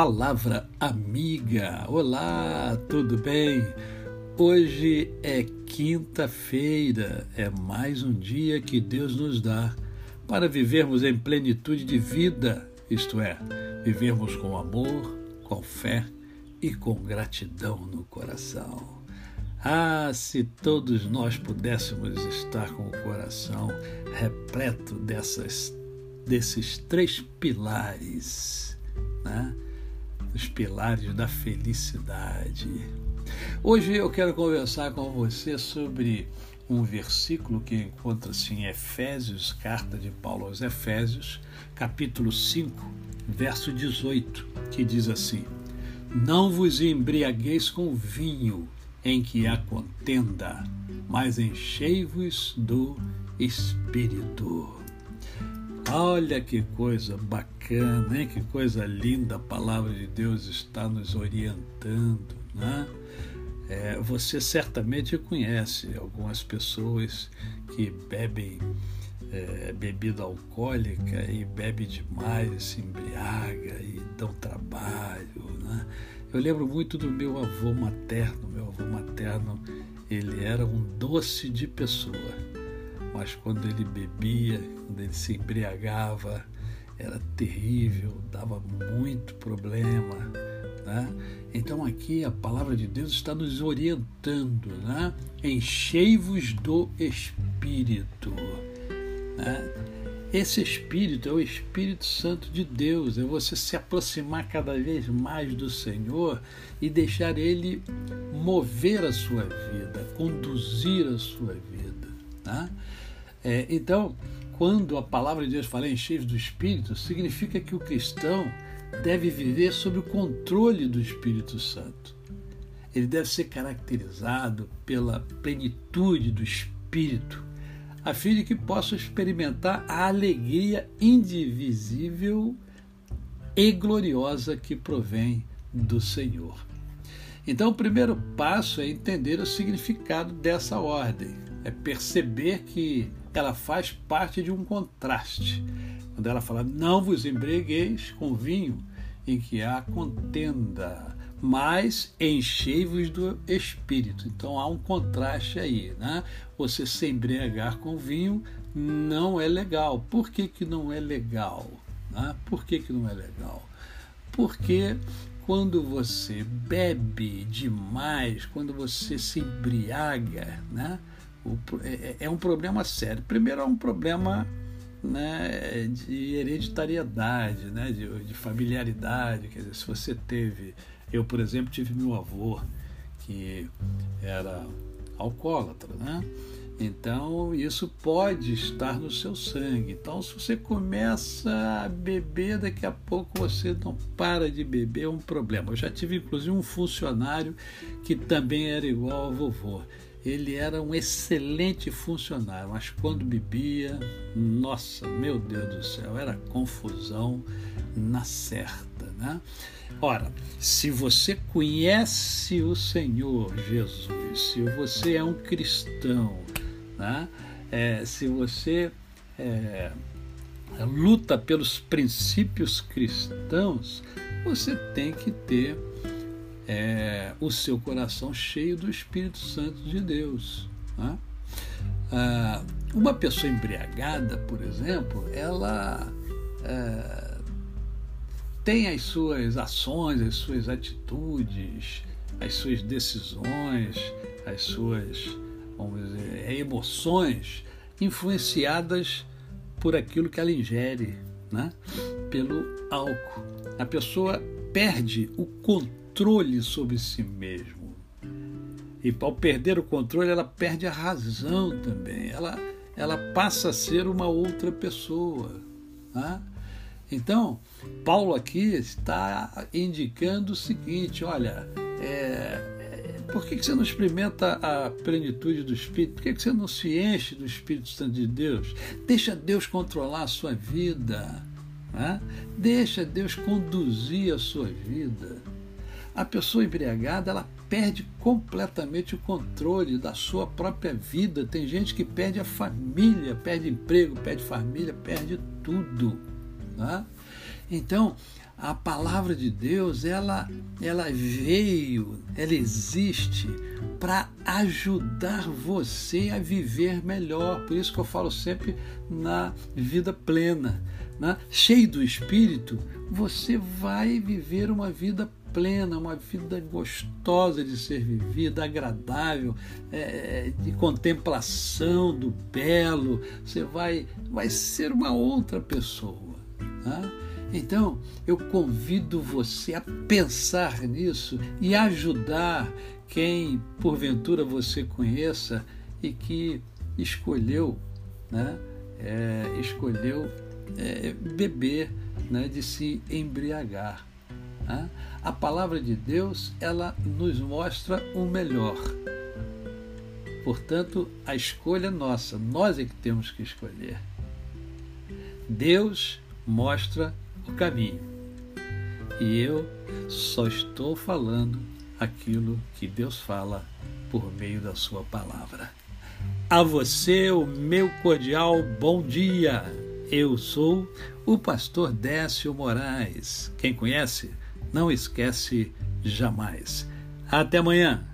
Palavra amiga. Olá, tudo bem? Hoje é quinta-feira, é mais um dia que Deus nos dá para vivermos em plenitude de vida, isto é, vivermos com amor, com fé e com gratidão no coração. Ah, se todos nós pudéssemos estar com o coração repleto dessas, desses três pilares, né? Os pilares da felicidade. Hoje eu quero conversar com você sobre um versículo que encontra-se em Efésios, carta de Paulo aos Efésios, capítulo 5, verso 18, que diz assim: Não vos embriagueis com vinho em que há contenda, mas enchei-vos do Espírito. Olha que coisa bacana, hein? que coisa linda a palavra de Deus está nos orientando. Né? É, você certamente conhece algumas pessoas que bebem é, bebida alcoólica e bebe demais, se embriaga e dão trabalho. Né? Eu lembro muito do meu avô materno. Meu avô materno ele era um doce de pessoa mas quando ele bebia, quando ele se embriagava, era terrível, dava muito problema. Né? Então aqui a palavra de Deus está nos orientando, né? enchei-vos do Espírito. Né? Esse Espírito é o Espírito Santo de Deus, é você se aproximar cada vez mais do Senhor e deixar Ele mover a sua vida, conduzir a sua vida. Né? É, então, quando a palavra de Deus fala em cheios do Espírito, significa que o cristão deve viver sob o controle do Espírito Santo. Ele deve ser caracterizado pela plenitude do Espírito, a fim de que possa experimentar a alegria indivisível e gloriosa que provém do Senhor. Então, o primeiro passo é entender o significado dessa ordem, é perceber que ela faz parte de um contraste. Quando ela fala, não vos embriagueis com vinho em que há contenda, mas enchei-vos do espírito. Então há um contraste aí, né? Você se embriagar com vinho não é legal. Por que, que não é legal? Né? Por que, que não é legal? Porque quando você bebe demais, quando você se embriaga, né? É, é, é um problema sério. Primeiro, é um problema né, de hereditariedade, né, de, de, familiaridade. Quer dizer, se você teve. Eu, por exemplo, tive meu avô que era alcoólatra, né? Então, isso pode estar no seu sangue. Então, se você começa a beber, daqui a pouco você não para de beber, é um problema. Eu já tive, inclusive, um funcionário que também era igual ao vovô ele era um excelente funcionário, mas quando bebia, nossa, meu Deus do céu, era confusão na certa, né? Ora, se você conhece o Senhor Jesus, se você é um cristão, né? É, se você é, luta pelos princípios cristãos, você tem que ter é, o seu coração cheio do Espírito Santo de Deus. Né? Ah, uma pessoa embriagada, por exemplo, ela é, tem as suas ações, as suas atitudes, as suas decisões, as suas vamos dizer, emoções influenciadas por aquilo que ela ingere, né? pelo álcool. A pessoa perde o controle controle sobre si mesmo. E ao perder o controle, ela perde a razão também. Ela, ela passa a ser uma outra pessoa. Né? Então, Paulo aqui está indicando o seguinte: olha, é, é, por que, que você não experimenta a plenitude do Espírito? Por que, que você não se enche do Espírito Santo de Deus? Deixa Deus controlar a sua vida. Né? Deixa Deus conduzir a sua vida. A pessoa embriagada, ela perde completamente o controle da sua própria vida. Tem gente que perde a família, perde emprego, perde família, perde tudo. Né? Então, a palavra de Deus, ela, ela veio, ela existe para ajudar você a viver melhor. Por isso que eu falo sempre na vida plena. Né? Cheio do Espírito, você vai viver uma vida plena, uma vida gostosa de ser vivida, agradável, é, de contemplação do belo. Você vai, vai ser uma outra pessoa. Né? Então, eu convido você a pensar nisso e ajudar quem porventura você conheça e que escolheu, né, é, escolheu é, beber, né, de se embriagar. Né? A palavra de Deus ela nos mostra o melhor. Portanto, a escolha é nossa, nós é que temos que escolher. Deus mostra o caminho. E eu só estou falando aquilo que Deus fala por meio da Sua palavra. A você, o meu cordial bom dia. Eu sou o pastor Décio Moraes. Quem conhece, não esquece jamais. Até amanhã.